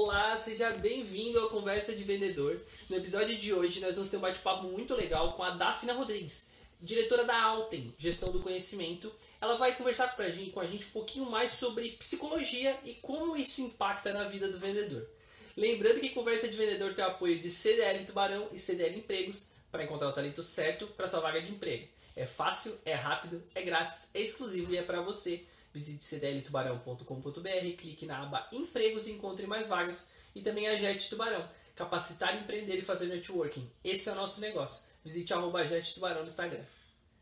Olá, seja bem-vindo ao Conversa de Vendedor. No episódio de hoje, nós vamos ter um bate-papo muito legal com a Dafna Rodrigues, diretora da Alten, Gestão do Conhecimento. Ela vai conversar com a gente, com a gente um pouquinho mais sobre psicologia e como isso impacta na vida do vendedor. Lembrando que Conversa de Vendedor tem o apoio de CDL Tubarão e CDL Empregos para encontrar o talento certo para sua vaga de emprego. É fácil, é rápido, é grátis, é exclusivo e é para você. Visite cdltubarão.com.br, clique na aba Empregos e encontre mais vagas. E também a Jet Tubarão, capacitar, empreender e fazer networking. Esse é o nosso negócio. Visite arroba Jet Tubarão no Instagram.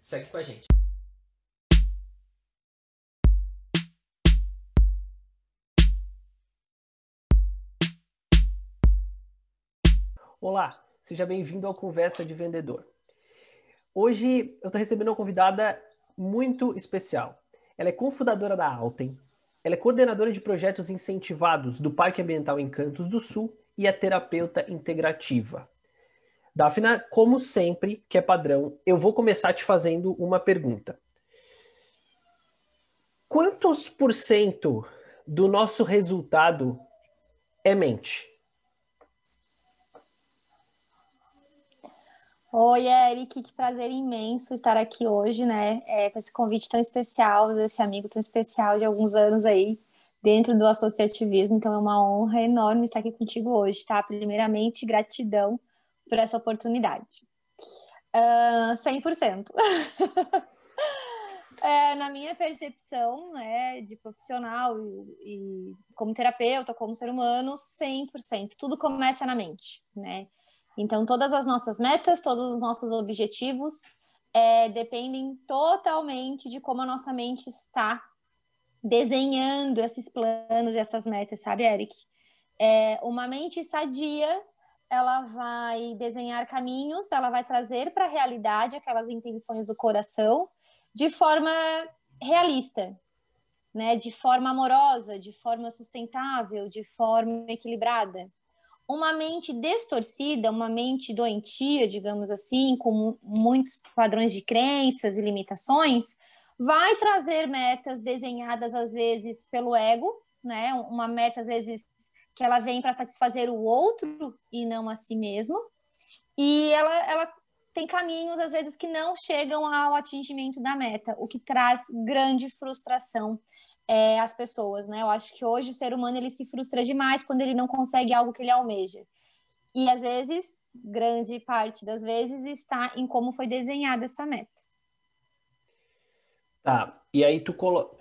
Segue com a gente. Olá, seja bem-vindo ao Conversa de Vendedor. Hoje eu estou recebendo uma convidada muito especial. Ela é cofundadora da Alten, ela é coordenadora de projetos incentivados do Parque Ambiental Encantos do Sul e é terapeuta integrativa. Daphna, como sempre, que é padrão, eu vou começar te fazendo uma pergunta. Quantos por cento do nosso resultado é mente? Oi, Eric, que prazer imenso estar aqui hoje, né? É, com esse convite tão especial, desse amigo tão especial de alguns anos aí dentro do associativismo. Então é uma honra enorme estar aqui contigo hoje, tá? Primeiramente, gratidão por essa oportunidade. Uh, 100%. é, na minha percepção né, de profissional e, e como terapeuta, como ser humano, 100%. Tudo começa na mente, né? Então, todas as nossas metas, todos os nossos objetivos é, dependem totalmente de como a nossa mente está desenhando esses planos essas metas, sabe, Eric? É, uma mente sadia, ela vai desenhar caminhos, ela vai trazer para a realidade aquelas intenções do coração de forma realista, né? De forma amorosa, de forma sustentável, de forma equilibrada uma mente distorcida, uma mente doentia, digamos assim, com muitos padrões de crenças e limitações, vai trazer metas desenhadas às vezes pelo ego, né? Uma meta às vezes que ela vem para satisfazer o outro e não a si mesmo. E ela, ela tem caminhos às vezes que não chegam ao atingimento da meta, o que traz grande frustração é, as pessoas, né? Eu acho que hoje o ser humano ele se frustra demais quando ele não consegue algo que ele almeja. E às vezes, grande parte das vezes, está em como foi desenhada essa meta. Tá. E aí tu, colo...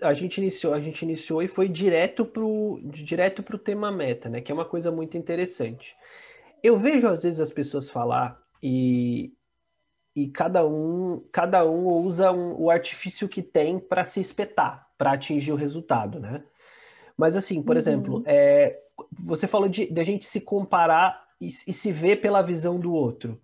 a gente iniciou, a gente iniciou e foi direto pro direto pro tema meta, né? Que é uma coisa muito interessante. Eu vejo às vezes as pessoas falar e e cada um cada um usa um, o artifício que tem para se espetar para atingir o resultado, né? Mas assim, por uhum. exemplo, é, você falou de, de, a gente se comparar e, e, se ver pela visão do outro.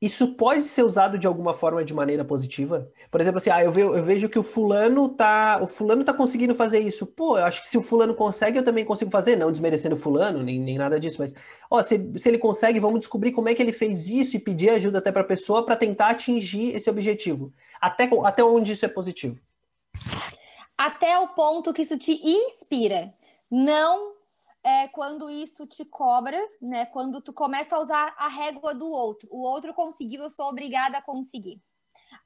Isso pode ser usado de alguma forma de maneira positiva? Por exemplo, assim, ah, eu, ve, eu vejo que o fulano tá. O fulano tá conseguindo fazer isso. Pô, eu acho que se o fulano consegue, eu também consigo fazer, não desmerecendo o fulano, nem, nem nada disso, mas ó, se, se ele consegue, vamos descobrir como é que ele fez isso e pedir ajuda até para a pessoa para tentar atingir esse objetivo. Até, até onde isso é positivo? Até o ponto que isso te inspira. Não é, quando isso te cobra, né? Quando tu começa a usar a régua do outro. O outro conseguiu, eu sou obrigada a conseguir.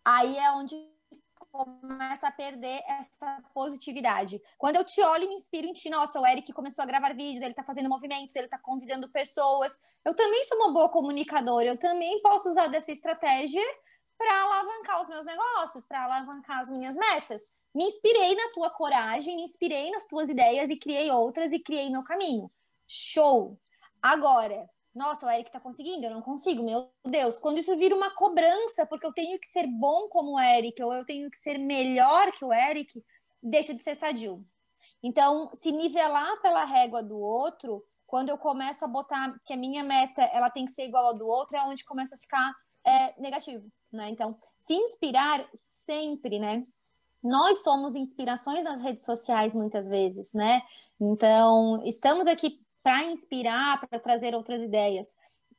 Aí é onde começa a perder essa positividade. Quando eu te olho e me inspiro em ti, nossa, o Eric começou a gravar vídeos, ele tá fazendo movimentos, ele tá convidando pessoas. Eu também sou uma boa comunicadora, eu também posso usar dessa estratégia para alavancar os meus negócios, para alavancar as minhas metas. Me inspirei na tua coragem, me inspirei nas tuas ideias e criei outras e criei meu caminho. Show! Agora, nossa, o Eric tá conseguindo, eu não consigo, meu Deus. Quando isso vira uma cobrança, porque eu tenho que ser bom como o Eric, ou eu tenho que ser melhor que o Eric, deixa de ser sadio. Então, se nivelar pela régua do outro, quando eu começo a botar que a minha meta ela tem que ser igual ao do outro, é onde começa a ficar é, negativo, né? Então, se inspirar sempre, né? Nós somos inspirações nas redes sociais muitas vezes, né? Então, estamos aqui para inspirar, para trazer outras ideias.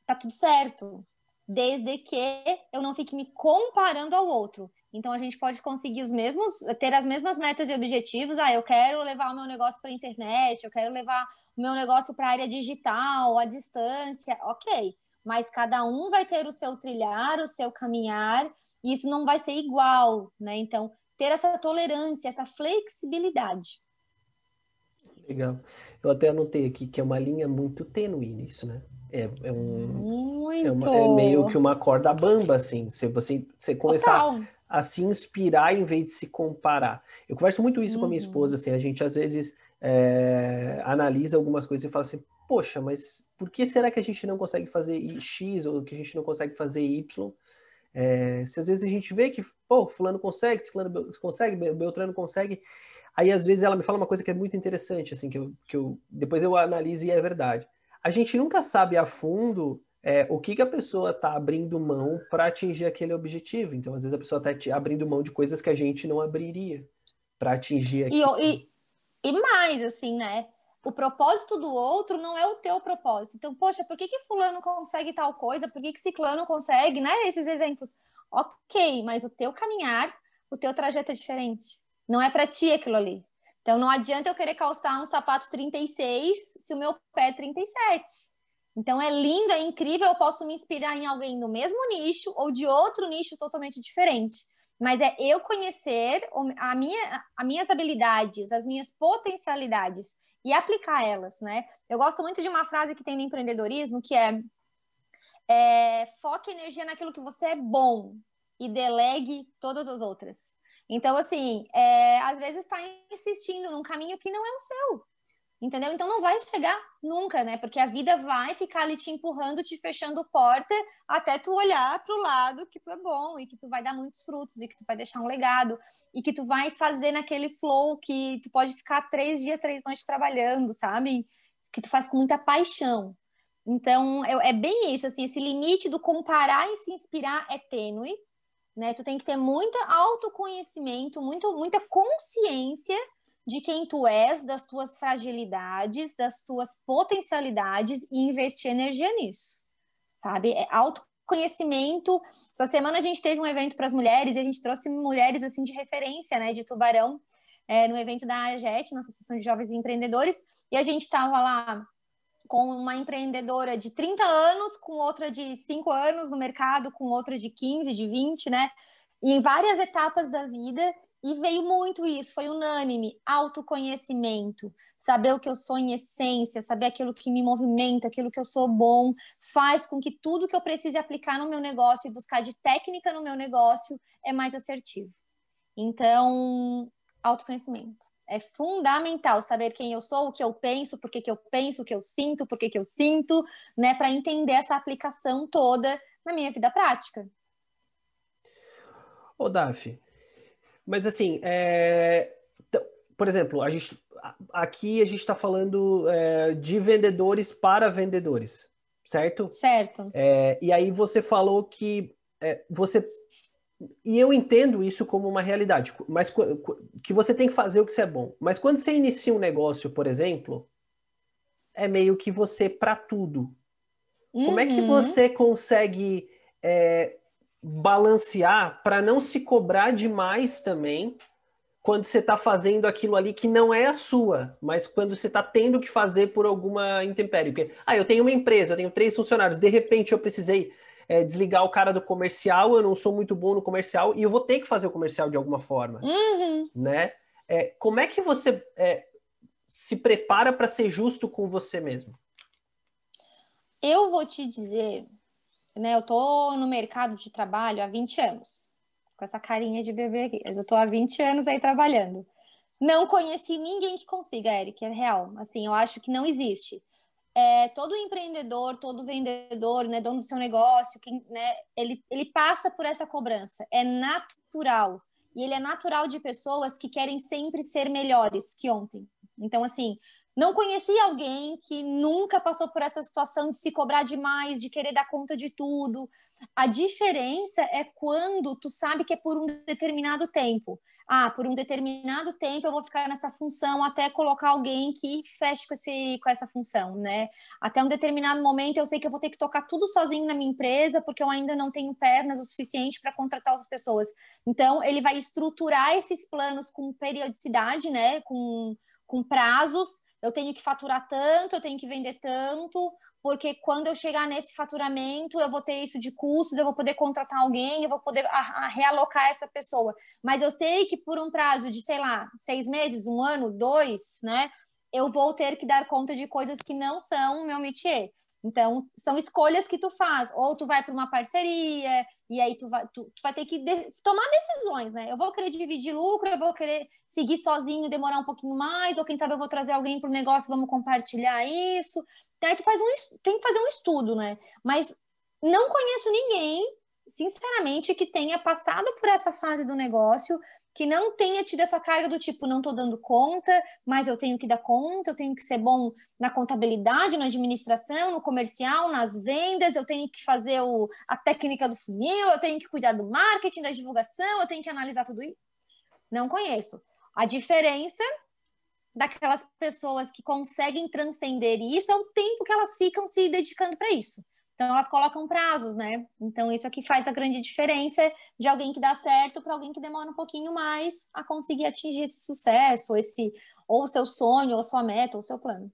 Tá tudo certo, desde que eu não fique me comparando ao outro. Então a gente pode conseguir os mesmos, ter as mesmas metas e objetivos. Ah, eu quero levar o meu negócio para a internet, eu quero levar o meu negócio para a área digital, à distância, ok. Mas cada um vai ter o seu trilhar, o seu caminhar, e isso não vai ser igual, né? Então, ter essa tolerância, essa flexibilidade. Legal. Eu até anotei aqui que é uma linha muito tênue nisso, né? É, é um. Muito. É, uma, é, meio que uma corda bamba, assim. Se você, você começar Total. a se inspirar em vez de se comparar. Eu converso muito isso uhum. com a minha uhum. esposa, assim. A gente às vezes é, analisa algumas coisas e fala assim: poxa, mas por que será que a gente não consegue fazer X ou que a gente não consegue fazer Y? É, se às vezes a gente vê que, pô, fulano consegue, fulano consegue, Beltrano consegue, aí às vezes ela me fala uma coisa que é muito interessante, assim, que eu, que eu depois eu analiso e é verdade. A gente nunca sabe a fundo é, o que, que a pessoa está abrindo mão para atingir aquele objetivo. Então, às vezes a pessoa está abrindo mão de coisas que a gente não abriria para atingir aquilo. E, e, e mais, assim, né? O propósito do outro não é o teu propósito. Então, poxa, por que, que fulano consegue tal coisa? Por que, que ciclano consegue, né? Esses exemplos. Ok, mas o teu caminhar, o teu trajeto é diferente. Não é para ti aquilo ali. Então, não adianta eu querer calçar um sapato 36 se o meu pé é 37. Então, é lindo, é incrível, eu posso me inspirar em alguém no mesmo nicho ou de outro nicho totalmente diferente. Mas é eu conhecer a minha, as minhas habilidades, as minhas potencialidades e aplicar elas, né? Eu gosto muito de uma frase que tem no empreendedorismo que é, é foque energia naquilo que você é bom e delegue todas as outras. Então, assim, é, às vezes está insistindo num caminho que não é o seu entendeu? Então não vai chegar nunca, né? Porque a vida vai ficar ali te empurrando, te fechando porta, até tu olhar para o lado que tu é bom e que tu vai dar muitos frutos e que tu vai deixar um legado e que tu vai fazer naquele flow que tu pode ficar três dias, três noites trabalhando, sabe? Que tu faz com muita paixão. Então é, é bem isso, assim, esse limite do comparar e se inspirar é tênue, né? Tu tem que ter muito autoconhecimento, muito, muita consciência de quem tu és, das tuas fragilidades, das tuas potencialidades e investir energia nisso, sabe? É autoconhecimento. Essa semana a gente teve um evento para as mulheres e a gente trouxe mulheres assim de referência, né, de Tubarão, é, no evento da AGET, na Associação de Jovens Empreendedores, e a gente estava lá com uma empreendedora de 30 anos, com outra de 5 anos no mercado, com outra de 15, de 20, né? E em várias etapas da vida, e veio muito isso, foi unânime, autoconhecimento, saber o que eu sou em essência, saber aquilo que me movimenta, aquilo que eu sou bom, faz com que tudo que eu precise aplicar no meu negócio e buscar de técnica no meu negócio é mais assertivo. Então, autoconhecimento. É fundamental saber quem eu sou, o que eu penso, por que, que eu penso, o que eu sinto, por que, que eu sinto, né? Para entender essa aplicação toda na minha vida prática. Ô, Daf, mas assim, é... por exemplo, a gente, aqui a gente está falando é, de vendedores para vendedores, certo? Certo. É, e aí você falou que é, você e eu entendo isso como uma realidade, mas que você tem que fazer o que você é bom. Mas quando você inicia um negócio, por exemplo, é meio que você para tudo. Uhum. Como é que uhum. você consegue é, balancear para não se cobrar demais também quando você está fazendo aquilo ali que não é a sua, mas quando você está tendo que fazer por alguma intempérie. Porque, ah, eu tenho uma empresa, eu tenho três funcionários, de repente eu precisei é, desligar o cara do comercial, eu não sou muito bom no comercial e eu vou ter que fazer o comercial de alguma forma, uhum. né? É, como é que você é, se prepara para ser justo com você mesmo? Eu vou te dizer né? Eu tô no mercado de trabalho há 20 anos, com essa carinha de bebê aqui, mas eu tô há 20 anos aí trabalhando. Não conheci ninguém que consiga, Eric, é real. Assim, eu acho que não existe. É, todo empreendedor, todo vendedor, né, dono do seu negócio, quem, né, ele, ele passa por essa cobrança. É natural. E ele é natural de pessoas que querem sempre ser melhores que ontem. Então, assim, não conheci alguém que nunca passou por essa situação de se cobrar demais, de querer dar conta de tudo. A diferença é quando tu sabe que é por um determinado tempo. Ah, por um determinado tempo eu vou ficar nessa função até colocar alguém que feche com, esse, com essa função, né? Até um determinado momento eu sei que eu vou ter que tocar tudo sozinho na minha empresa, porque eu ainda não tenho pernas o suficiente para contratar as pessoas. Então, ele vai estruturar esses planos com periodicidade, né? Com, com prazos eu tenho que faturar tanto, eu tenho que vender tanto, porque quando eu chegar nesse faturamento, eu vou ter isso de custos, eu vou poder contratar alguém, eu vou poder a, a realocar essa pessoa. Mas eu sei que por um prazo de, sei lá, seis meses, um ano, dois, né? Eu vou ter que dar conta de coisas que não são meu métier. Então, são escolhas que tu faz. Ou tu vai para uma parceria, e aí tu vai, tu, tu vai ter que de, tomar decisões, né? Eu vou querer dividir lucro, eu vou querer seguir sozinho, demorar um pouquinho mais, ou quem sabe eu vou trazer alguém para o negócio, vamos compartilhar isso. Aí tu faz um, tem que fazer um estudo, né? Mas não conheço ninguém, sinceramente, que tenha passado por essa fase do negócio que não tenha tido essa carga do tipo, não estou dando conta, mas eu tenho que dar conta, eu tenho que ser bom na contabilidade, na administração, no comercial, nas vendas, eu tenho que fazer o, a técnica do funil, eu tenho que cuidar do marketing, da divulgação, eu tenho que analisar tudo isso. Não conheço. A diferença daquelas pessoas que conseguem transcender isso é o tempo que elas ficam se dedicando para isso. Então elas colocam prazos, né? Então isso aqui faz a grande diferença de alguém que dá certo para alguém que demora um pouquinho mais a conseguir atingir esse sucesso, esse ou seu sonho, ou sua meta, ou seu plano.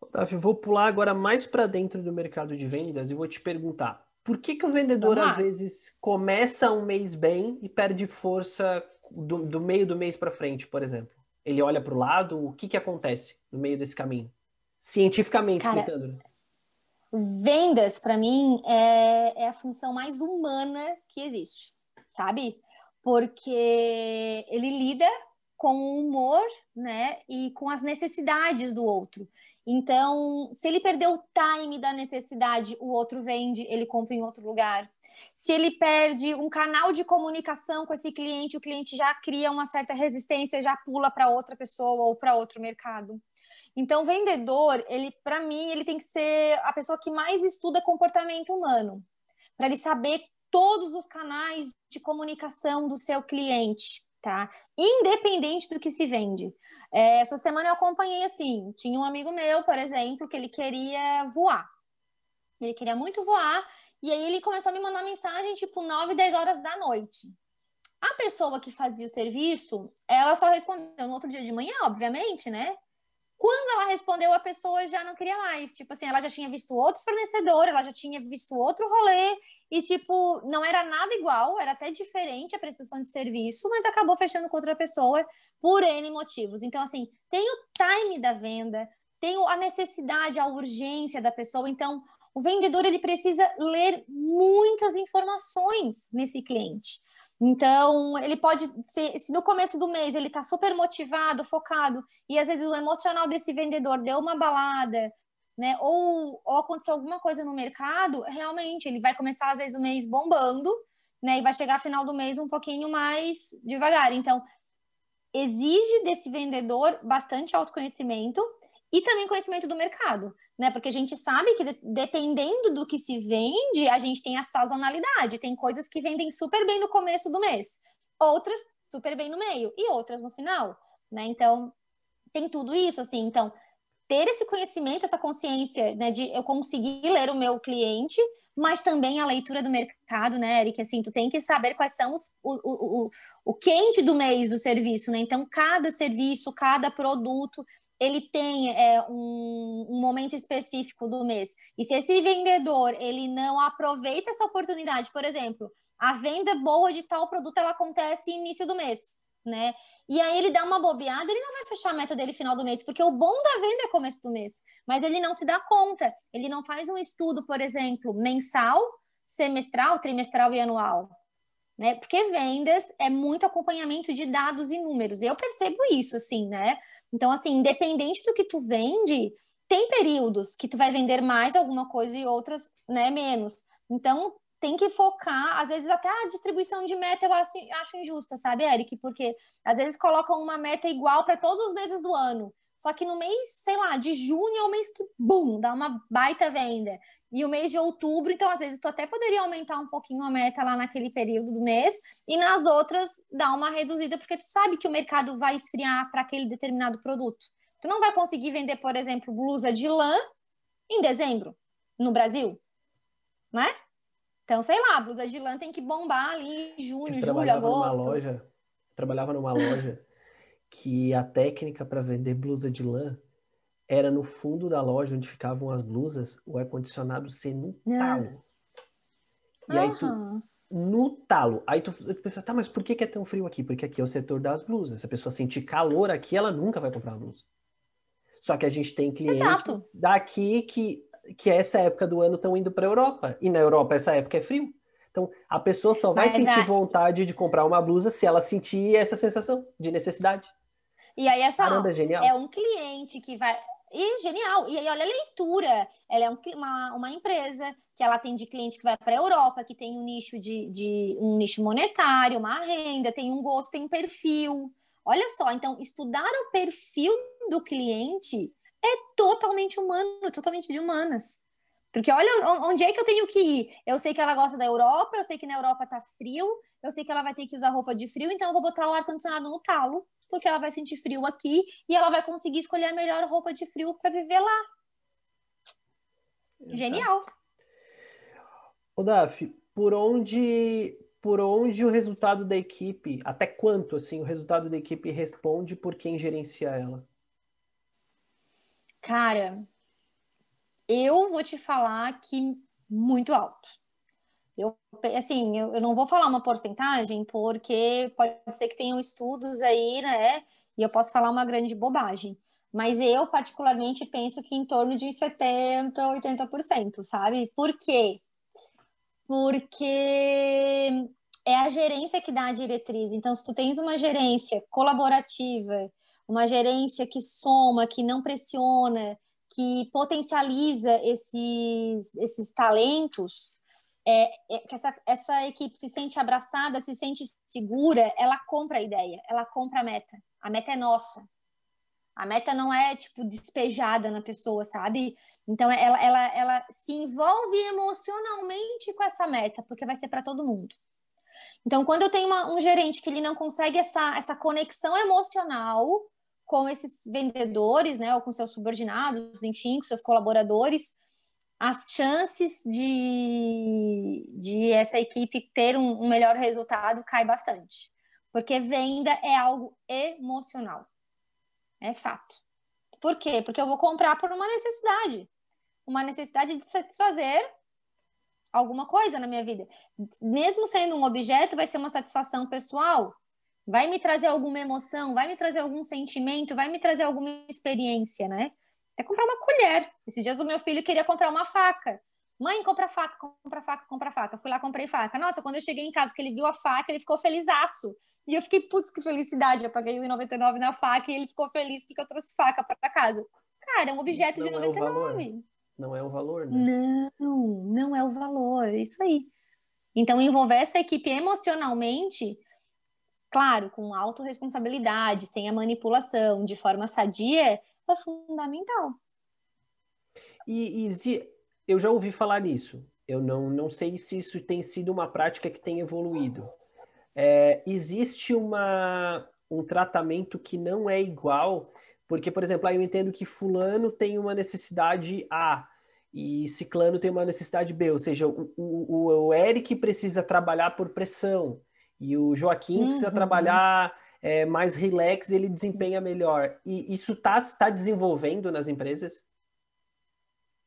Otávio, vou pular agora mais para dentro do mercado de vendas e vou te perguntar: por que, que o vendedor às vezes começa um mês bem e perde força do, do meio do mês para frente, por exemplo? Ele olha para o lado, o que, que acontece no meio desse caminho? Cientificamente Cara. Vendas, para mim, é, é a função mais humana que existe, sabe? Porque ele lida com o humor, né, e com as necessidades do outro. Então, se ele perder o time da necessidade, o outro vende, ele compra em outro lugar. Se ele perde um canal de comunicação com esse cliente, o cliente já cria uma certa resistência, já pula para outra pessoa ou para outro mercado. Então, vendedor, ele, para mim, ele tem que ser a pessoa que mais estuda comportamento humano, para ele saber todos os canais de comunicação do seu cliente, tá? Independente do que se vende. É, essa semana eu acompanhei assim, tinha um amigo meu, por exemplo, que ele queria voar. Ele queria muito voar, e aí ele começou a me mandar mensagem tipo 9, 10 horas da noite. A pessoa que fazia o serviço, ela só respondeu no outro dia de manhã, obviamente, né? Quando ela respondeu, a pessoa já não queria mais. Tipo assim, ela já tinha visto outro fornecedor, ela já tinha visto outro rolê, e tipo, não era nada igual, era até diferente a prestação de serviço, mas acabou fechando com outra pessoa por N motivos. Então, assim, tem o time da venda, tem a necessidade, a urgência da pessoa. Então, o vendedor ele precisa ler muitas informações nesse cliente. Então, ele pode ser, se no começo do mês ele está super motivado, focado, e às vezes o emocional desse vendedor deu uma balada, né? Ou, ou aconteceu alguma coisa no mercado, realmente ele vai começar, às vezes, o mês bombando, né? E vai chegar final do mês um pouquinho mais devagar. Então, exige desse vendedor bastante autoconhecimento e também conhecimento do mercado né? Porque a gente sabe que dependendo do que se vende, a gente tem a sazonalidade. Tem coisas que vendem super bem no começo do mês, outras super bem no meio e outras no final, né? Então, tem tudo isso, assim. Então, ter esse conhecimento, essa consciência, né, de eu conseguir ler o meu cliente, mas também a leitura do mercado, né, Eric? Assim, tu tem que saber quais são os, o, o, o, o quente do mês do serviço, né? Então, cada serviço, cada produto ele tem é, um, um, momento específico do mês. E se esse vendedor ele não aproveita essa oportunidade, por exemplo, a venda boa de tal produto ela acontece início do mês, né? E aí ele dá uma bobeada, ele não vai fechar a meta dele final do mês, porque o bom da venda é começo do mês, mas ele não se dá conta, ele não faz um estudo, por exemplo, mensal, semestral, trimestral e anual. Né? Porque vendas é muito acompanhamento de dados e números. Eu percebo isso, assim, né? Então, assim, independente do que tu vende, tem períodos que tu vai vender mais alguma coisa e outras, né, menos. Então, tem que focar, às vezes até a distribuição de meta eu acho, acho injusta, sabe, Eric? Porque às vezes colocam uma meta igual para todos os meses do ano. Só que no mês, sei lá, de junho é o mês que, bum, dá uma baita venda e o mês de outubro, então às vezes tu até poderia aumentar um pouquinho a meta lá naquele período do mês e nas outras dar uma reduzida, porque tu sabe que o mercado vai esfriar para aquele determinado produto. Tu não vai conseguir vender, por exemplo, blusa de lã em dezembro no Brasil, né? Então, sei lá, blusa de lã tem que bombar ali em junho, julho, agosto. Numa loja, trabalhava numa loja que a técnica para vender blusa de lã era no fundo da loja onde ficavam as blusas, o ar-condicionado ser no Ah. talo. E aí tu, Aham. no talo. Aí tu, tu pensa, tá, mas por que, que é tão frio aqui? Porque aqui é o setor das blusas. Se a pessoa sentir calor aqui, ela nunca vai comprar uma blusa. Só que a gente tem cliente Exato. daqui que, que essa época do ano estão indo para a Europa. E na Europa essa época é frio. Então a pessoa só vai Mas sentir a- vontade de comprar uma blusa se ela sentir essa sensação de necessidade. E aí, essa Caramba, é genial. é um cliente que vai. E genial! E aí, olha a leitura. Ela é um uma, uma empresa que ela tem de cliente que vai para a Europa, que tem um nicho de, de um nicho monetário, uma renda, tem um gosto, tem um perfil. Olha só, então estudar o perfil do cliente é totalmente humano, totalmente de humanas. Porque olha on- onde é que eu tenho que ir. Eu sei que ela gosta da Europa, eu sei que na Europa tá frio, eu sei que ela vai ter que usar roupa de frio, então eu vou botar o ar-condicionado no talo, porque ela vai sentir frio aqui e ela vai conseguir escolher a melhor roupa de frio para viver lá. Genial. Ô, Daf, por onde, por onde o resultado da equipe, até quanto assim o resultado da equipe responde por quem gerencia ela? Cara, eu vou te falar que muito alto. Eu, assim, eu, eu não vou falar uma porcentagem, porque pode ser que tenham estudos aí, né? E eu posso falar uma grande bobagem. Mas eu, particularmente, penso que em torno de 70%, 80%, sabe? Por quê? Porque é a gerência que dá a diretriz. Então, se tu tens uma gerência colaborativa, uma gerência que soma, que não pressiona, que potencializa esses, esses talentos, é, é, que essa, essa equipe se sente abraçada, se sente segura, ela compra a ideia, ela compra a meta. A meta é nossa. A meta não é, tipo, despejada na pessoa, sabe? Então, ela, ela, ela se envolve emocionalmente com essa meta, porque vai ser para todo mundo. Então, quando eu tenho uma, um gerente que ele não consegue essa, essa conexão emocional com esses vendedores, né, ou com seus subordinados, enfim, com seus colaboradores, as chances de, de essa equipe ter um, um melhor resultado cai bastante. Porque venda é algo emocional. É fato. Por quê? Porque eu vou comprar por uma necessidade. Uma necessidade de satisfazer alguma coisa na minha vida. Mesmo sendo um objeto, vai ser uma satisfação pessoal. Vai me trazer alguma emoção, vai me trazer algum sentimento, vai me trazer alguma experiência, né? É comprar uma colher. Esses dias o meu filho queria comprar uma faca. Mãe, compra faca, compra faca, compra faca. Fui lá, comprei faca. Nossa, quando eu cheguei em casa, que ele viu a faca, ele ficou felizaço. E eu fiquei, putz, que felicidade. Eu paguei R$1,99 na faca e ele ficou feliz porque eu trouxe faca para casa. Cara, é um objeto Não de é o 99. valor. Não é o valor, né? Não, não é o valor. É isso aí. Então, envolver essa equipe emocionalmente, claro, com autorresponsabilidade, sem a manipulação, de forma sadia, é fundamental. E, e eu já ouvi falar nisso. Eu não, não sei se isso tem sido uma prática que tem evoluído. É, existe uma, um tratamento que não é igual, porque, por exemplo, aí eu entendo que fulano tem uma necessidade A e ciclano tem uma necessidade B, ou seja, o, o, o Eric precisa trabalhar por pressão e o Joaquim precisa Uhum. trabalhar é, mais relax e ele desempenha melhor. E isso está tá desenvolvendo nas empresas?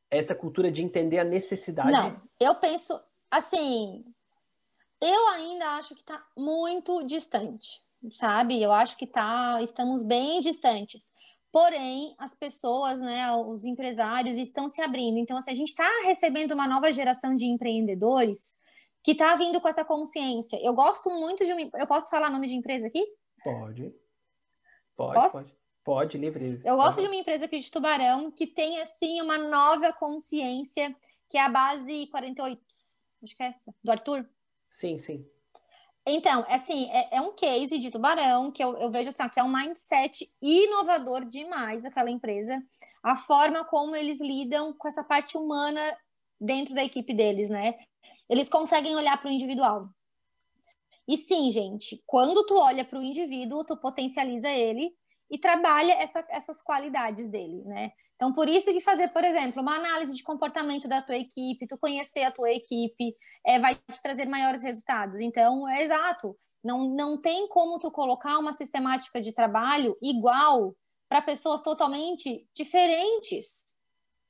Essa cultura de entender a necessidade? Não, eu penso assim, eu ainda acho que está muito distante, sabe? Eu acho que tá, estamos bem distantes. Porém, as pessoas, né, os empresários estão se abrindo. Então, assim, a gente está recebendo uma nova geração de empreendedores que está vindo com essa consciência. Eu gosto muito de uma. Eu posso falar nome de empresa aqui? Pode. Pode, Posso? pode. Pode, livre. Eu gosto Pode. de uma empresa aqui de Tubarão que tem, assim, uma nova consciência, que é a base 48. Acho que é essa, do Arthur. Sim, sim. Então, assim, é, é um case de tubarão que eu, eu vejo assim, ó, que é um mindset inovador demais aquela empresa. A forma como eles lidam com essa parte humana dentro da equipe deles, né? Eles conseguem olhar para o individual. E sim, gente, quando tu olha para o indivíduo, tu potencializa ele e trabalha essa, essas qualidades dele, né? Então, por isso que fazer, por exemplo, uma análise de comportamento da tua equipe, tu conhecer a tua equipe, é, vai te trazer maiores resultados. Então, é exato. Não, não tem como tu colocar uma sistemática de trabalho igual para pessoas totalmente diferentes.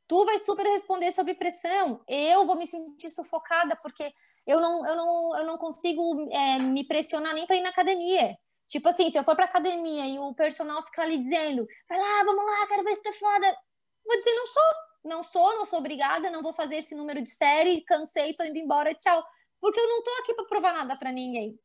Tu vai super responder sobre pressão. Eu vou me sentir sufocada porque eu não, eu não, eu não consigo é, me pressionar nem para ir na academia. Tipo assim, se eu for para academia e o personal ficar ali dizendo, vai lá, vamos lá, quero ver se tu é foda. Vou dizer, não sou, não sou, não sou obrigada, não vou fazer esse número de série, cansei, tô indo embora, tchau. Porque eu não tô aqui para provar nada para ninguém.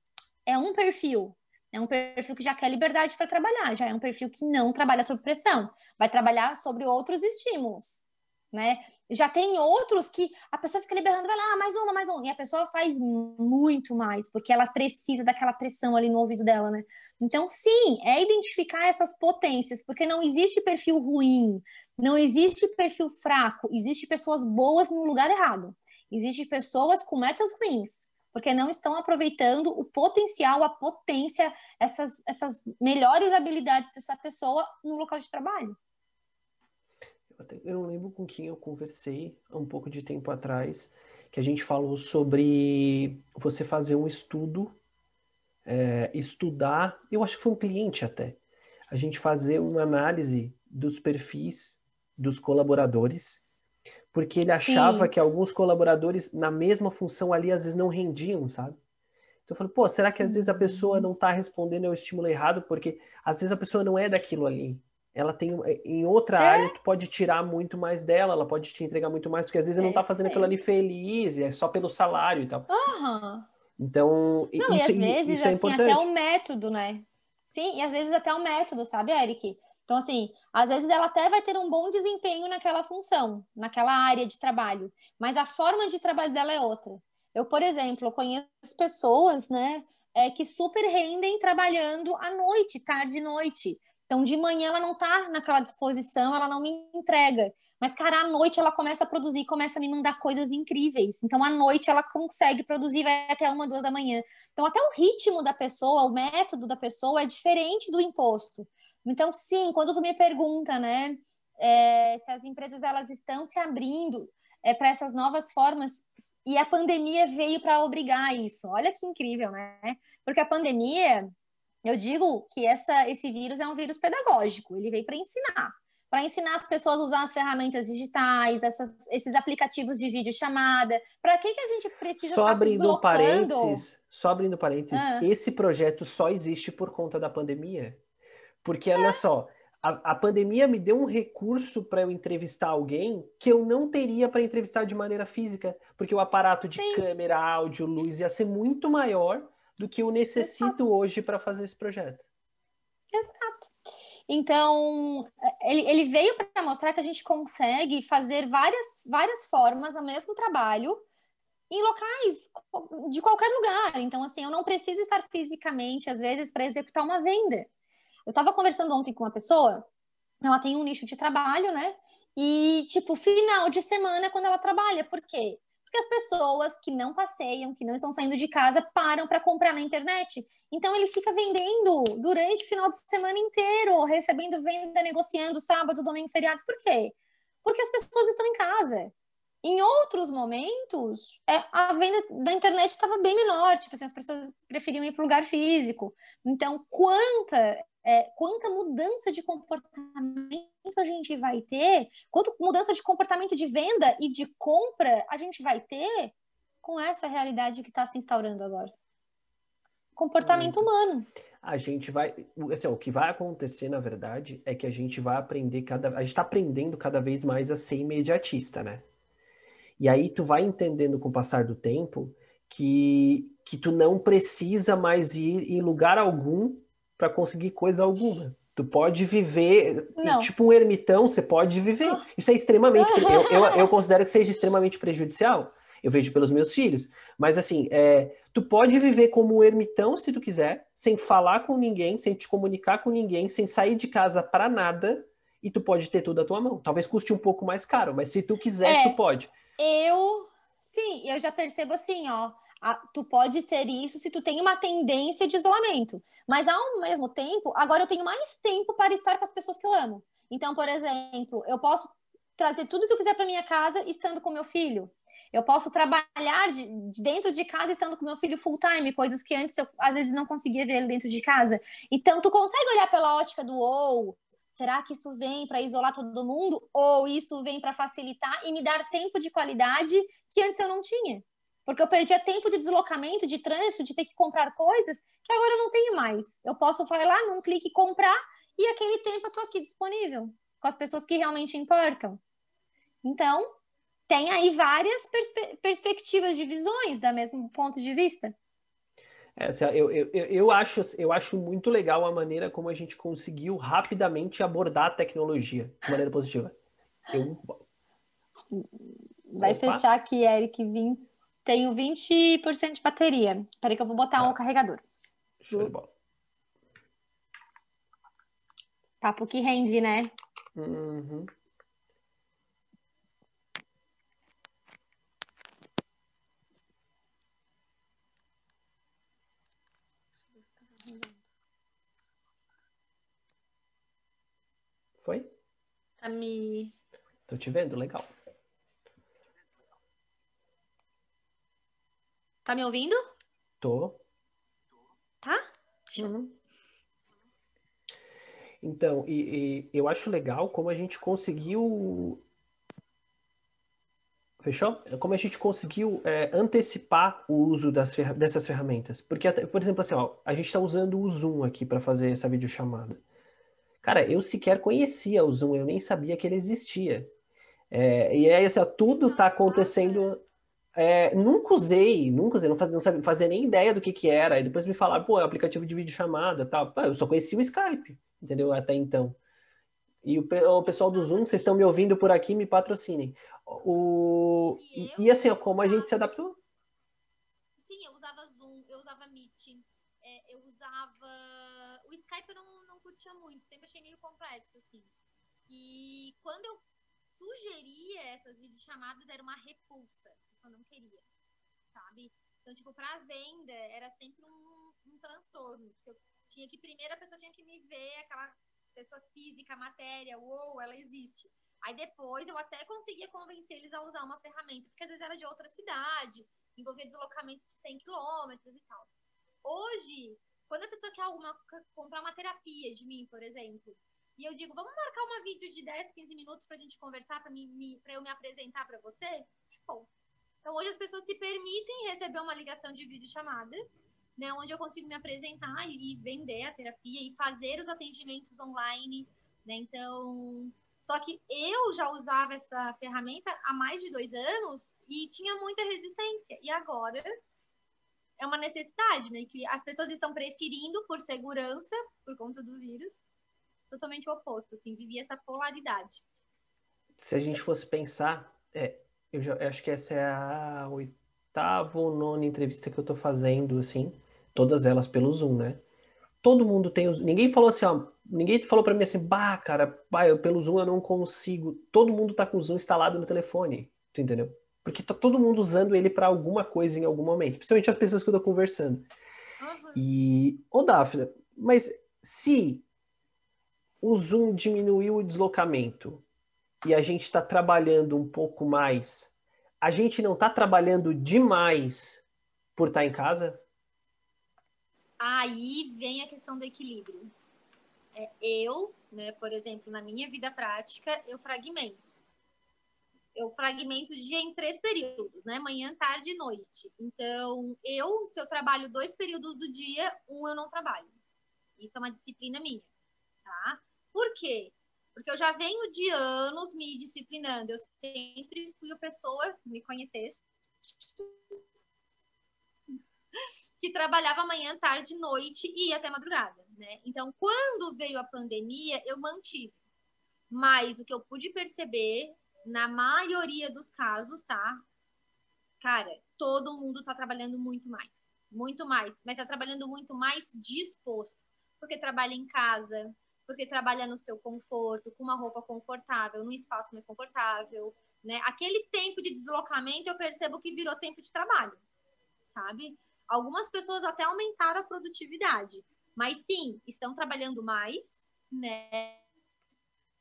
É um perfil, é um perfil que já quer liberdade para trabalhar, já é um perfil que não trabalha sob pressão, vai trabalhar sobre outros estímulos, né? Já tem outros que a pessoa fica liberando, vai lá, mais uma, mais uma, e a pessoa faz muito mais, porque ela precisa daquela pressão ali no ouvido dela, né? Então, sim, é identificar essas potências, porque não existe perfil ruim, não existe perfil fraco, existe pessoas boas no lugar errado. Existem pessoas com metas ruins, porque não estão aproveitando o potencial, a potência, essas, essas melhores habilidades dessa pessoa no local de trabalho. Eu não lembro com quem eu conversei há um pouco de tempo atrás, que a gente falou sobre você fazer um estudo, é, estudar, eu acho que foi um cliente até, a gente fazer uma análise dos perfis dos colaboradores porque ele achava Sim. que alguns colaboradores na mesma função ali às vezes não rendiam, sabe? Então eu falei, pô, será que às vezes a pessoa uhum. não está respondendo ao estímulo errado? Porque às vezes a pessoa não é daquilo ali. Ela tem em outra é? área, tu pode tirar muito mais dela, ela pode te entregar muito mais, porque às vezes é, não está fazendo aquilo ali feliz, é só pelo salário e tal. Uhum. Então, não, isso, e às vezes, isso é assim, importante. até o método, né? Sim, e às vezes até o método, sabe, Eric? Então, assim, às vezes ela até vai ter um bom desempenho naquela função, naquela área de trabalho, mas a forma de trabalho dela é outra. Eu, por exemplo, conheço pessoas, né, é, que super rendem trabalhando à noite, tarde e noite. Então, de manhã ela não tá naquela disposição, ela não me entrega. Mas, cara, à noite ela começa a produzir, começa a me mandar coisas incríveis. Então, à noite ela consegue produzir, vai até uma, duas da manhã. Então, até o ritmo da pessoa, o método da pessoa é diferente do imposto. Então, sim, quando tu me pergunta, né, é, se as empresas elas estão se abrindo é, para essas novas formas e a pandemia veio para obrigar isso. Olha que incrível, né? Porque a pandemia, eu digo que essa, esse vírus é um vírus pedagógico, ele veio para ensinar. Para ensinar as pessoas a usar as ferramentas digitais, essas, esses aplicativos de vídeo chamada. Para que, que a gente precisa Só abrindo parênteses, só abrindo parênteses, ah. esse projeto só existe por conta da pandemia. Porque, olha só, a, a pandemia me deu um recurso para eu entrevistar alguém que eu não teria para entrevistar de maneira física, porque o aparato de Sim. câmera, áudio, luz ia ser muito maior do que eu necessito Exato. hoje para fazer esse projeto. Exato. Então, ele, ele veio para mostrar que a gente consegue fazer várias, várias formas o mesmo trabalho em locais de qualquer lugar. Então, assim, eu não preciso estar fisicamente, às vezes, para executar uma venda. Eu estava conversando ontem com uma pessoa, ela tem um nicho de trabalho, né? E, tipo, final de semana é quando ela trabalha. Por quê? Porque as pessoas que não passeiam, que não estão saindo de casa, param para comprar na internet. Então, ele fica vendendo durante o final de semana inteiro, recebendo venda, negociando sábado, domingo, feriado. Por quê? Porque as pessoas estão em casa. Em outros momentos, é, a venda da internet estava bem menor, tipo assim, as pessoas preferiam ir para o lugar físico. Então, quanta é, quanta mudança de comportamento a gente vai ter, quanta mudança de comportamento de venda e de compra a gente vai ter com essa realidade que está se instaurando agora. Comportamento humano. A gente vai, assim, o que vai acontecer na verdade é que a gente vai aprender cada, a gente está aprendendo cada vez mais a ser imediatista, né? E aí tu vai entendendo com o passar do tempo que que tu não precisa mais ir em lugar algum para conseguir coisa alguma. Tu pode viver, Não. tipo um ermitão, você pode viver. Ah. Isso é extremamente. eu, eu, eu, considero que seja extremamente prejudicial. Eu vejo pelos meus filhos. Mas assim, é, tu pode viver como um ermitão se tu quiser, sem falar com ninguém, sem te comunicar com ninguém, sem sair de casa para nada, e tu pode ter tudo à tua mão. Talvez custe um pouco mais caro, mas se tu quiser, é, tu pode. Eu, sim, eu já percebo assim, ó a, tu pode ser isso se tu tem uma tendência de isolamento. Mas ao mesmo tempo, agora eu tenho mais tempo para estar com as pessoas que eu amo. Então, por exemplo, eu posso trazer tudo que eu quiser para minha casa estando com meu filho. Eu posso trabalhar de, de dentro de casa estando com meu filho full time, coisas que antes eu às vezes não conseguia ver dentro de casa. Então, tu consegue olhar pela ótica do ou, será que isso vem para isolar todo mundo ou isso vem para facilitar e me dar tempo de qualidade que antes eu não tinha? Porque eu perdia tempo de deslocamento, de trânsito, de ter que comprar coisas que agora eu não tenho mais. Eu posso falar lá num clique comprar e aquele tempo eu estou aqui disponível com as pessoas que realmente importam. Então, tem aí várias perspe perspectivas de visões da mesmo ponto de vista. É, assim, eu, eu, eu, acho, eu acho muito legal a maneira como a gente conseguiu rapidamente abordar a tecnologia de maneira positiva. Eu... Vai Opa. fechar aqui, Eric. Vim... Tenho 20% de bateria. Espera que eu vou botar tá. um carregador. Show de bola. Papo que rende, né? Uhum. Foi? Tá me. Tô te vendo, legal. Tá me ouvindo? Tô. Tá? Uhum. Então, e, e, eu acho legal como a gente conseguiu. Fechou? Como a gente conseguiu é, antecipar o uso das fer... dessas ferramentas. Porque, por exemplo, assim, ó, a gente está usando o Zoom aqui para fazer essa videochamada. Cara, eu sequer conhecia o Zoom, eu nem sabia que ele existia. É, e aí, assim, ó, tudo está acontecendo. É, nunca usei, nunca usei, não fazia, não sabia, fazia nem ideia do que que era. E depois me falaram, pô, é aplicativo de videochamada tal. Eu só conhecia o Skype, entendeu? Até então. E o, o pessoal do Zoom, vocês estão me ouvindo por aqui, me patrocinem. O, e, e assim, ó, como a gente se adaptou? Sim, eu usava Zoom, eu usava Meet, é, eu usava. O Skype eu não, não curtia muito, sempre achei meio complexo, assim. E quando eu sugeria essas videochamadas, era uma repulsa. Pessoa não queria, sabe? Então, tipo, pra venda, era sempre um, um transtorno. Eu tinha que, primeiro, a pessoa tinha que me ver, aquela pessoa física, matéria, uou, ela existe. Aí depois eu até conseguia convencer eles a usar uma ferramenta, porque às vezes era de outra cidade, envolvia deslocamento de 100 quilômetros e tal. Hoje, quando a pessoa quer alguma, comprar uma terapia de mim, por exemplo, e eu digo, vamos marcar uma vídeo de 10, 15 minutos pra gente conversar, pra, me, pra eu me apresentar pra você? Show. Então, hoje as pessoas se permitem receber uma ligação de vídeo chamada, né, onde eu consigo me apresentar e vender a terapia e fazer os atendimentos online, né? Então, só que eu já usava essa ferramenta há mais de dois anos e tinha muita resistência. E agora é uma necessidade, né? Que as pessoas estão preferindo por segurança, por conta do vírus, totalmente o oposto, assim, vivia essa polaridade. Se a gente fosse pensar, é, eu, já, eu acho que essa é a oitava ou nona entrevista que eu tô fazendo, assim, todas elas pelo Zoom, né? Todo mundo tem os. Ninguém falou assim, ó. Ninguém falou para mim assim, bah, cara, bah, eu, pelo Zoom eu não consigo. Todo mundo tá com o Zoom instalado no telefone, tu entendeu? Porque tá todo mundo usando ele para alguma coisa em algum momento, principalmente as pessoas que eu tô conversando. Uhum. E, ô Daphne, mas se o Zoom diminuiu o deslocamento e a gente está trabalhando um pouco mais, a gente não está trabalhando demais por estar tá em casa? Aí vem a questão do equilíbrio. É, eu, né, por exemplo, na minha vida prática, eu fragmento. Eu fragmento o dia em três períodos, né? Manhã, tarde e noite. Então, eu, se eu trabalho dois períodos do dia, um eu não trabalho. Isso é uma disciplina minha, tá? Por quê? Porque eu já venho de anos me disciplinando. Eu sempre fui a pessoa, me conhecesse, que trabalhava manhã, tarde, noite e até madrugada, né? Então, quando veio a pandemia, eu mantive. Mas o que eu pude perceber, na maioria dos casos, tá? Cara, todo mundo tá trabalhando muito mais. Muito mais. Mas tá trabalhando muito mais disposto. Porque trabalha em casa, porque trabalha no seu conforto, com uma roupa confortável, num espaço mais confortável, né? Aquele tempo de deslocamento eu percebo que virou tempo de trabalho, sabe? Algumas pessoas até aumentaram a produtividade, mas sim, estão trabalhando mais, né?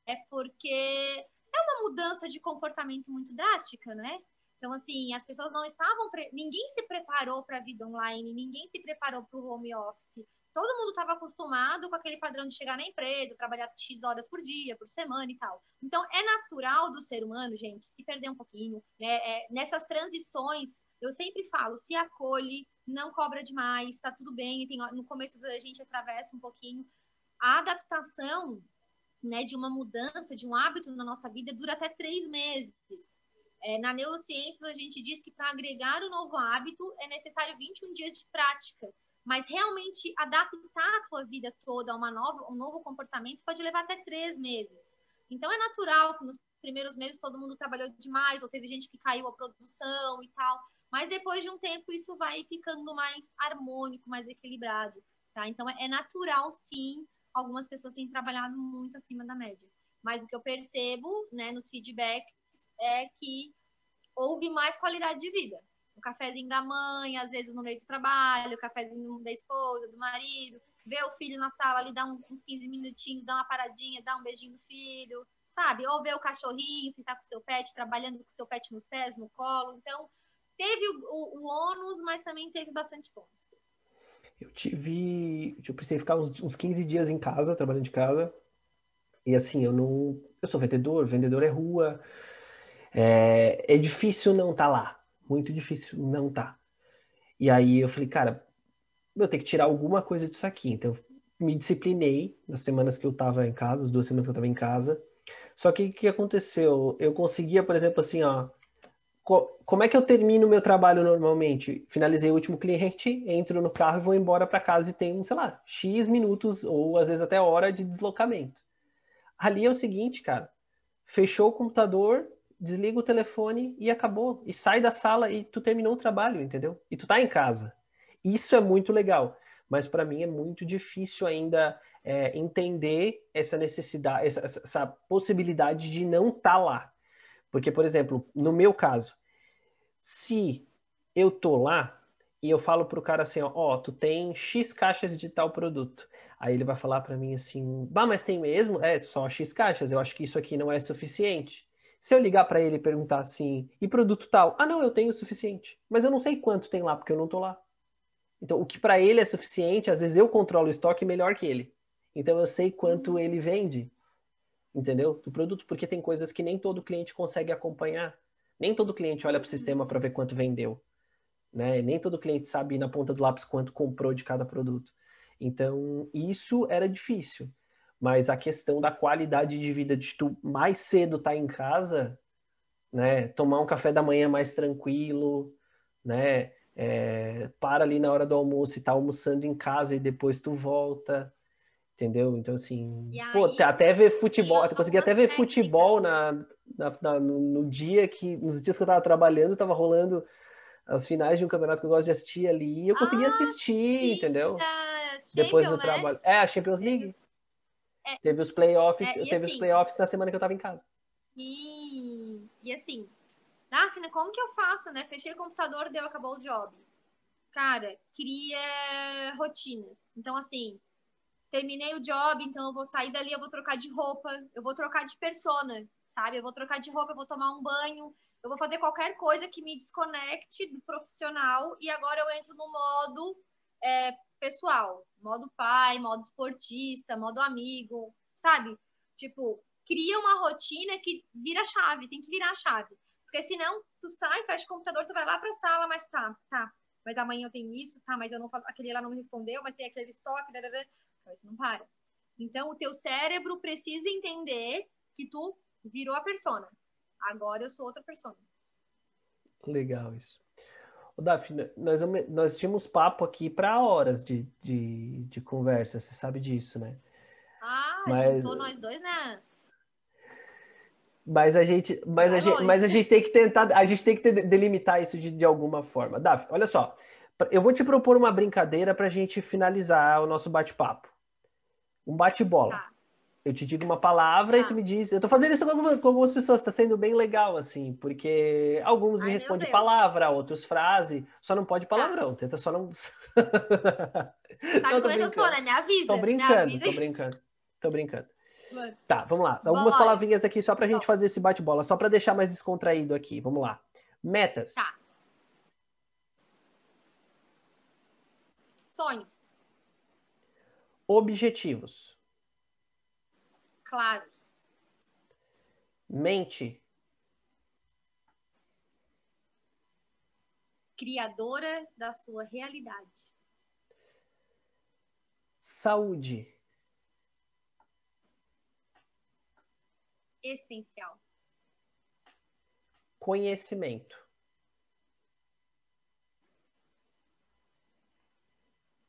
É porque é uma mudança de comportamento muito drástica, né? Então, assim, as pessoas não estavam. Pre... Ninguém se preparou para a vida online, ninguém se preparou para o home office. Todo mundo estava acostumado com aquele padrão de chegar na empresa, trabalhar X horas por dia, por semana e tal. Então, é natural do ser humano, gente, se perder um pouquinho. Né? É, nessas transições, eu sempre falo: se acolhe, não cobra demais, está tudo bem. Tem, no começo a gente atravessa um pouquinho. A adaptação né, de uma mudança, de um hábito na nossa vida dura até três meses. É, na neurociência, a gente diz que para agregar um novo hábito é necessário 21 dias de prática. Mas realmente adaptar a tua vida toda a uma nova, um novo comportamento pode levar até três meses. Então é natural que nos primeiros meses todo mundo trabalhou demais, ou teve gente que caiu a produção e tal. Mas depois de um tempo isso vai ficando mais harmônico, mais equilibrado. Tá? Então é natural, sim, algumas pessoas têm trabalhado muito acima da média. Mas o que eu percebo né, nos feedbacks é que houve mais qualidade de vida. O cafezinho da mãe, às vezes no meio do trabalho, o cafezinho da esposa, do marido, ver o filho na sala ali, dar uns 15 minutinhos, dar uma paradinha, dar um beijinho no filho, sabe? Ou ver o cachorrinho, ficar com o seu pet, trabalhando com o seu pet nos pés, no colo. Então, teve o, o, o ônus, mas também teve bastante pontos. Eu tive. Eu precisei ficar uns, uns 15 dias em casa, trabalhando de casa. E assim, eu não. Eu sou vendedor, vendedor é rua. É, é difícil não estar tá lá. Muito difícil não. Tá. E aí eu falei, cara, eu tenho que tirar alguma coisa disso aqui. Então, me disciplinei nas semanas que eu estava em casa, as duas semanas que eu estava em casa. Só que o que aconteceu? Eu conseguia, por exemplo, assim, ó. Como é que eu termino o meu trabalho normalmente? Finalizei o último cliente, entro no carro e vou embora para casa e tenho, sei lá, X minutos ou às vezes até hora de deslocamento. Ali é o seguinte, cara. Fechou o computador, desliga o telefone e acabou. E sai da sala e tu terminou o trabalho, entendeu? E tu tá em casa. Isso é muito legal. Mas para mim é muito difícil ainda é, entender essa necessidade, essa, essa possibilidade de não tá lá. Porque, por exemplo, no meu caso, se eu tô lá e eu falo pro cara assim, ó, ó tu tem X caixas de tal produto. Aí ele vai falar para mim assim, bah, mas tem mesmo? É, só X caixas, eu acho que isso aqui não é suficiente. Se eu ligar para ele e perguntar assim, e produto tal? Ah, não, eu tenho o suficiente. Mas eu não sei quanto tem lá, porque eu não tô lá. Então, o que para ele é suficiente, às vezes eu controlo o estoque melhor que ele. Então, eu sei quanto uhum. ele vende, entendeu? Do produto, porque tem coisas que nem todo cliente consegue acompanhar. Nem todo cliente olha para o sistema para ver quanto vendeu. Né? Nem todo cliente sabe na ponta do lápis quanto comprou de cada produto. Então, isso era difícil. Mas a questão da qualidade de vida de tu mais cedo estar tá em casa, né? Tomar um café da manhã mais tranquilo, né? É, para ali na hora do almoço e tá almoçando em casa e depois tu volta, entendeu? Então, assim, aí, pô, até ver futebol, eu consegui até ver futebol na, na, na, no dia que, nos dias que eu tava trabalhando, tava rolando as finais de um campeonato que eu gosto de assistir ali, e eu consegui ah, assistir, sim, entendeu? Depois do né? trabalho. É, a Champions League. É, teve os playoffs, é, teve assim, os playoffs na semana que eu tava em casa. E, e assim, Daphne, como que eu faço, né? Fechei o computador, deu, acabou o job. Cara, cria rotinas. Então, assim, terminei o job, então eu vou sair dali, eu vou trocar de roupa, eu vou trocar de persona, sabe? Eu vou trocar de roupa, eu vou tomar um banho, eu vou fazer qualquer coisa que me desconecte do profissional e agora eu entro no modo é, pessoal, modo pai, modo esportista, modo amigo, sabe? Tipo, cria uma rotina que vira chave, tem que virar chave. Porque senão tu sai, fecha o computador, tu vai lá pra sala, mas tá, tá. Mas amanhã eu tenho isso, tá, mas eu não aquele lá não me respondeu, mas tem aquele estoque, dadada. Então isso não para. Então o teu cérebro precisa entender que tu virou a persona. Agora eu sou outra persona. Legal isso. O Daphne, nós, nós tínhamos papo aqui para horas de, de, de, conversa, você sabe disso, né? Ah, mas... juntou nós dois, né? Mas a gente, mas, a gente, mas a gente tem que tentar, a gente tem que delimitar isso de, de alguma forma. Daphne, olha só, eu vou te propor uma brincadeira para a gente finalizar o nosso bate-papo. Um bate-bola. Tá eu te digo uma palavra ah. e tu me diz. Eu tô fazendo isso com algumas, pessoas, tá sendo bem legal, assim, porque alguns me respondem palavra, outros frase, só não pode palavrão, tá. tenta só não. Sabe não, como é que eu sou, né? Me avisa. Tô brincando, avisa. tô brincando. Tô brincando. Mano. Tá, vamos lá. Algumas Bora. palavrinhas aqui só pra gente fazer esse bate-bola, só pra deixar mais descontraído aqui. Vamos lá. Metas. Tá. Sonhos. Objetivos. Claros. Mente. Criadora da sua realidade. Saúde. Essencial. Conhecimento.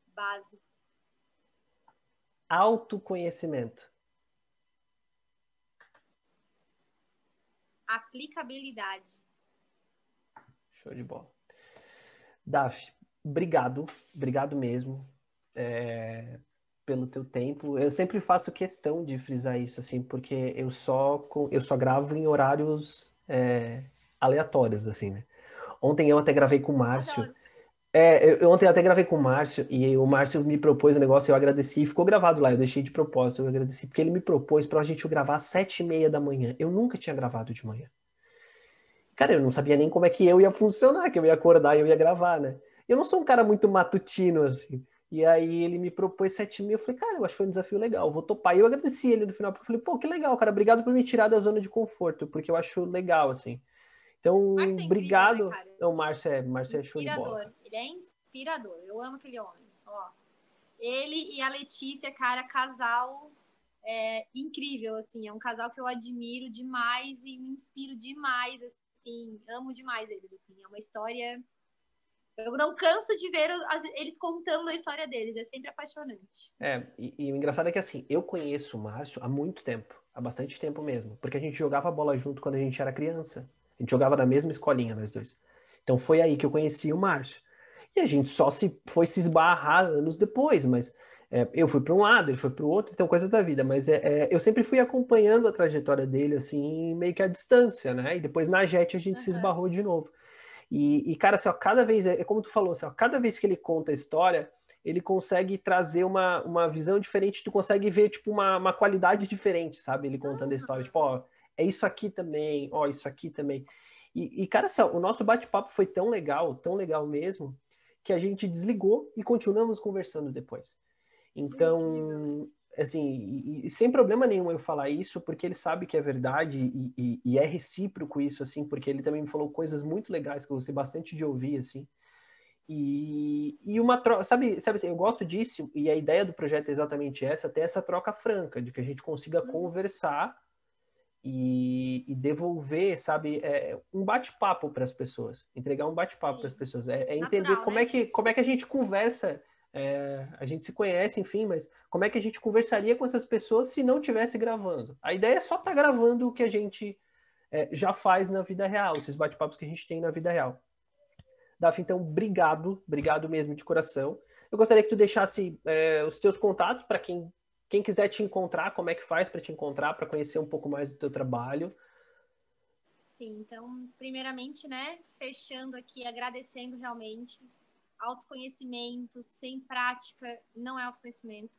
Base. Autoconhecimento. Aplicabilidade. Show de bola. Daf, obrigado, obrigado mesmo é, pelo teu tempo. Eu sempre faço questão de frisar isso, assim, porque eu só, eu só gravo em horários é, aleatórios, assim, né? Ontem eu até gravei com o Márcio. É, eu ontem até gravei com o Márcio e o Márcio me propôs um negócio, eu agradeci, ficou gravado lá, eu deixei de propósito, eu agradeci, porque ele me propôs para a gente gravar às sete e meia da manhã. Eu nunca tinha gravado de manhã. Cara, eu não sabia nem como é que eu ia funcionar, que eu ia acordar e eu ia gravar, né? Eu não sou um cara muito matutino, assim. E aí ele me propôs sete mil, eu falei, cara, eu acho que foi um desafio legal, vou topar. E eu agradeci ele no final, porque eu falei, pô, que legal, cara, obrigado por me tirar da zona de conforto, porque eu acho legal, assim. Então, é incrível, obrigado. Né, não, Márcio é, Márcio é show de bola. Ele é inspirador. Eu amo aquele homem. Ó, ele e a Letícia, cara, casal é, incrível, assim. É um casal que eu admiro demais e me inspiro demais, assim. Amo demais eles, assim. É uma história... Eu não canso de ver eles contando a história deles. É sempre apaixonante. É, e, e o engraçado é que, assim, eu conheço o Márcio há muito tempo. Há bastante tempo mesmo. Porque a gente jogava bola junto quando a gente era criança. A gente jogava na mesma escolinha, nós dois. Então foi aí que eu conheci o Márcio. E a gente só se foi se esbarrar anos depois, mas é, eu fui para um lado, ele foi para o outro, então coisa da vida. Mas é, é, eu sempre fui acompanhando a trajetória dele, assim, meio que à distância, né? E depois na JET a gente uhum. se esbarrou de novo. E, e, cara, assim, ó, cada vez, é, é como tu falou, assim, ó, cada vez que ele conta a história, ele consegue trazer uma, uma visão diferente, tu consegue ver, tipo, uma, uma qualidade diferente, sabe? Ele contando a história, tipo, ó, é isso aqui também, ó, isso aqui também. E, e cara, assim, ó, o nosso bate-papo foi tão legal, tão legal mesmo, que a gente desligou e continuamos conversando depois. Então, assim, e, e, sem problema nenhum eu falar isso, porque ele sabe que é verdade e, e, e, é recíproco isso, assim, porque ele também me falou coisas muito legais que eu gostei bastante de ouvir, assim. E, e uma troca, sabe, sabe assim, eu gosto disso, e a ideia do projeto é exatamente essa, ter essa troca franca, de que a gente consiga uhum. conversar e, e devolver, sabe, é, um bate-papo para as pessoas, entregar um bate-papo para as pessoas, é, é entender Natural, como, né? é que, como é que a gente conversa, é, a gente se conhece, enfim, mas como é que a gente conversaria com essas pessoas se não tivesse gravando? A ideia é só estar tá gravando o que a gente é, já faz na vida real, esses bate-papos que a gente tem na vida real. Daf, então, obrigado, obrigado mesmo de coração. Eu gostaria que tu deixasse é, os teus contatos para quem quem quiser te encontrar, como é que faz para te encontrar, para conhecer um pouco mais do teu trabalho? Sim, então, primeiramente, né, fechando aqui, agradecendo realmente. Autoconhecimento sem prática não é autoconhecimento.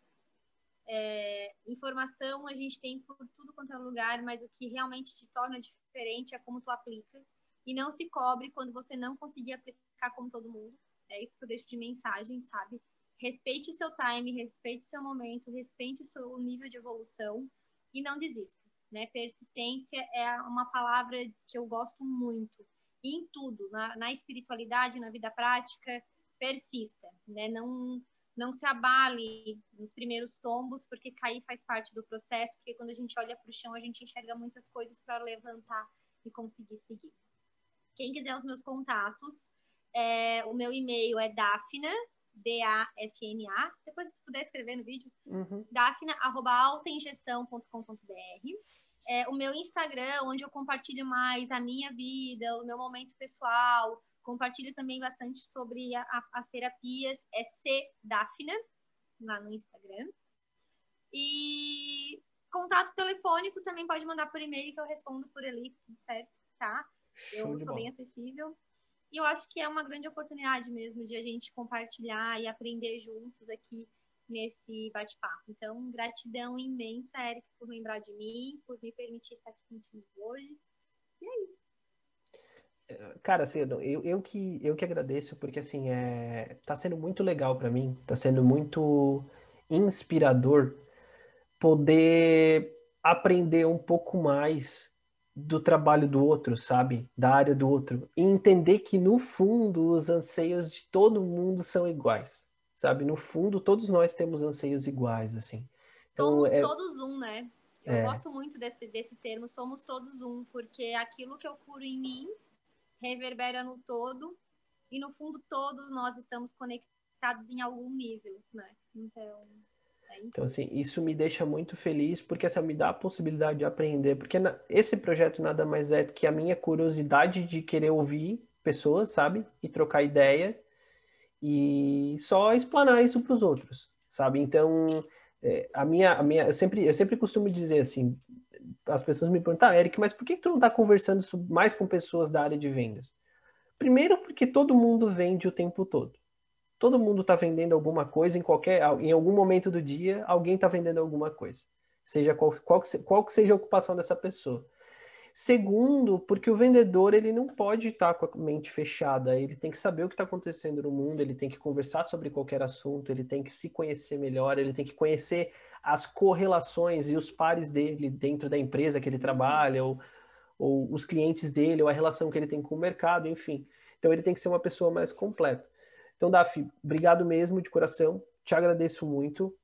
É, informação a gente tem por tudo quanto é lugar, mas o que realmente te torna diferente é como tu aplica. E não se cobre quando você não conseguir aplicar como todo mundo. É isso que eu deixo de mensagem, sabe? Respeite o seu time, respeite o seu momento, respeite o seu nível de evolução e não desista. Né? Persistência é uma palavra que eu gosto muito. E em tudo, na, na espiritualidade, na vida prática, persista. Né? Não, não se abale nos primeiros tombos, porque cair faz parte do processo, porque quando a gente olha para o chão, a gente enxerga muitas coisas para levantar e conseguir seguir. Quem quiser os meus contatos, é, o meu e-mail é dafna, D-A-F-N-A. Depois, se tu puder escrever no vídeo, uhum. dafna.altaingestão.com.br. É, o meu Instagram, onde eu compartilho mais a minha vida, o meu momento pessoal, compartilho também bastante sobre a, a, as terapias, é cdafna, lá no Instagram. E contato telefônico também pode mandar por e-mail que eu respondo por ali, tudo certo, tá? eu sou bem acessível. E eu acho que é uma grande oportunidade mesmo de a gente compartilhar e aprender juntos aqui nesse bate-papo. Então, gratidão imensa, Eric, por lembrar de mim, por me permitir estar aqui contigo hoje. E é isso. cara, assim, eu, eu, que, eu que agradeço, porque assim, é, tá sendo muito legal para mim, tá sendo muito inspirador poder aprender um pouco mais do trabalho do outro, sabe? Da área do outro. E entender que, no fundo, os anseios de todo mundo são iguais, sabe? No fundo, todos nós temos anseios iguais, assim. Então, Somos é... todos um, né? Eu é. gosto muito desse, desse termo, somos todos um, porque aquilo que eu curo em mim reverbera no todo, e no fundo todos nós estamos conectados em algum nível, né? Então. Então, assim, isso me deixa muito feliz, porque assim, me dá a possibilidade de aprender, porque na, esse projeto nada mais é do que a minha curiosidade de querer ouvir pessoas, sabe? E trocar ideia, e só explanar isso para os outros, sabe? Então, é, a minha, a minha, eu sempre, eu sempre costumo dizer assim, as pessoas me perguntam, ah, Eric, mas por que tu não está conversando mais com pessoas da área de vendas? Primeiro, porque todo mundo vende o tempo todo. Todo mundo está vendendo alguma coisa em qualquer, em algum momento do dia, alguém está vendendo alguma coisa, seja qual, qual, qual que seja a ocupação dessa pessoa. Segundo, porque o vendedor ele não pode estar com a mente fechada, ele tem que saber o que está acontecendo no mundo, ele tem que conversar sobre qualquer assunto, ele tem que se conhecer melhor, ele tem que conhecer as correlações e os pares dele dentro da empresa que ele trabalha, ou, ou os clientes dele, ou a relação que ele tem com o mercado, enfim. Então ele tem que ser uma pessoa mais completa. Então, Daf, obrigado mesmo de coração, te agradeço muito,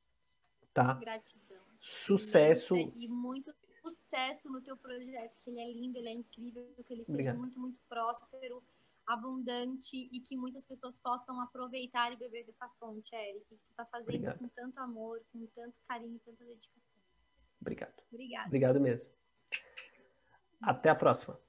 tá? Gratidão. Sucesso. E muito sucesso no teu projeto, que ele é lindo, ele é incrível, que ele seja Obrigado. muito, muito próspero, abundante e que muitas pessoas possam aproveitar e beber dessa fonte, Eric, que tu tá fazendo Obrigado. com tanto amor, com tanto carinho, tanta dedicação. Obrigado. Obrigado. Obrigado mesmo. Até a próxima.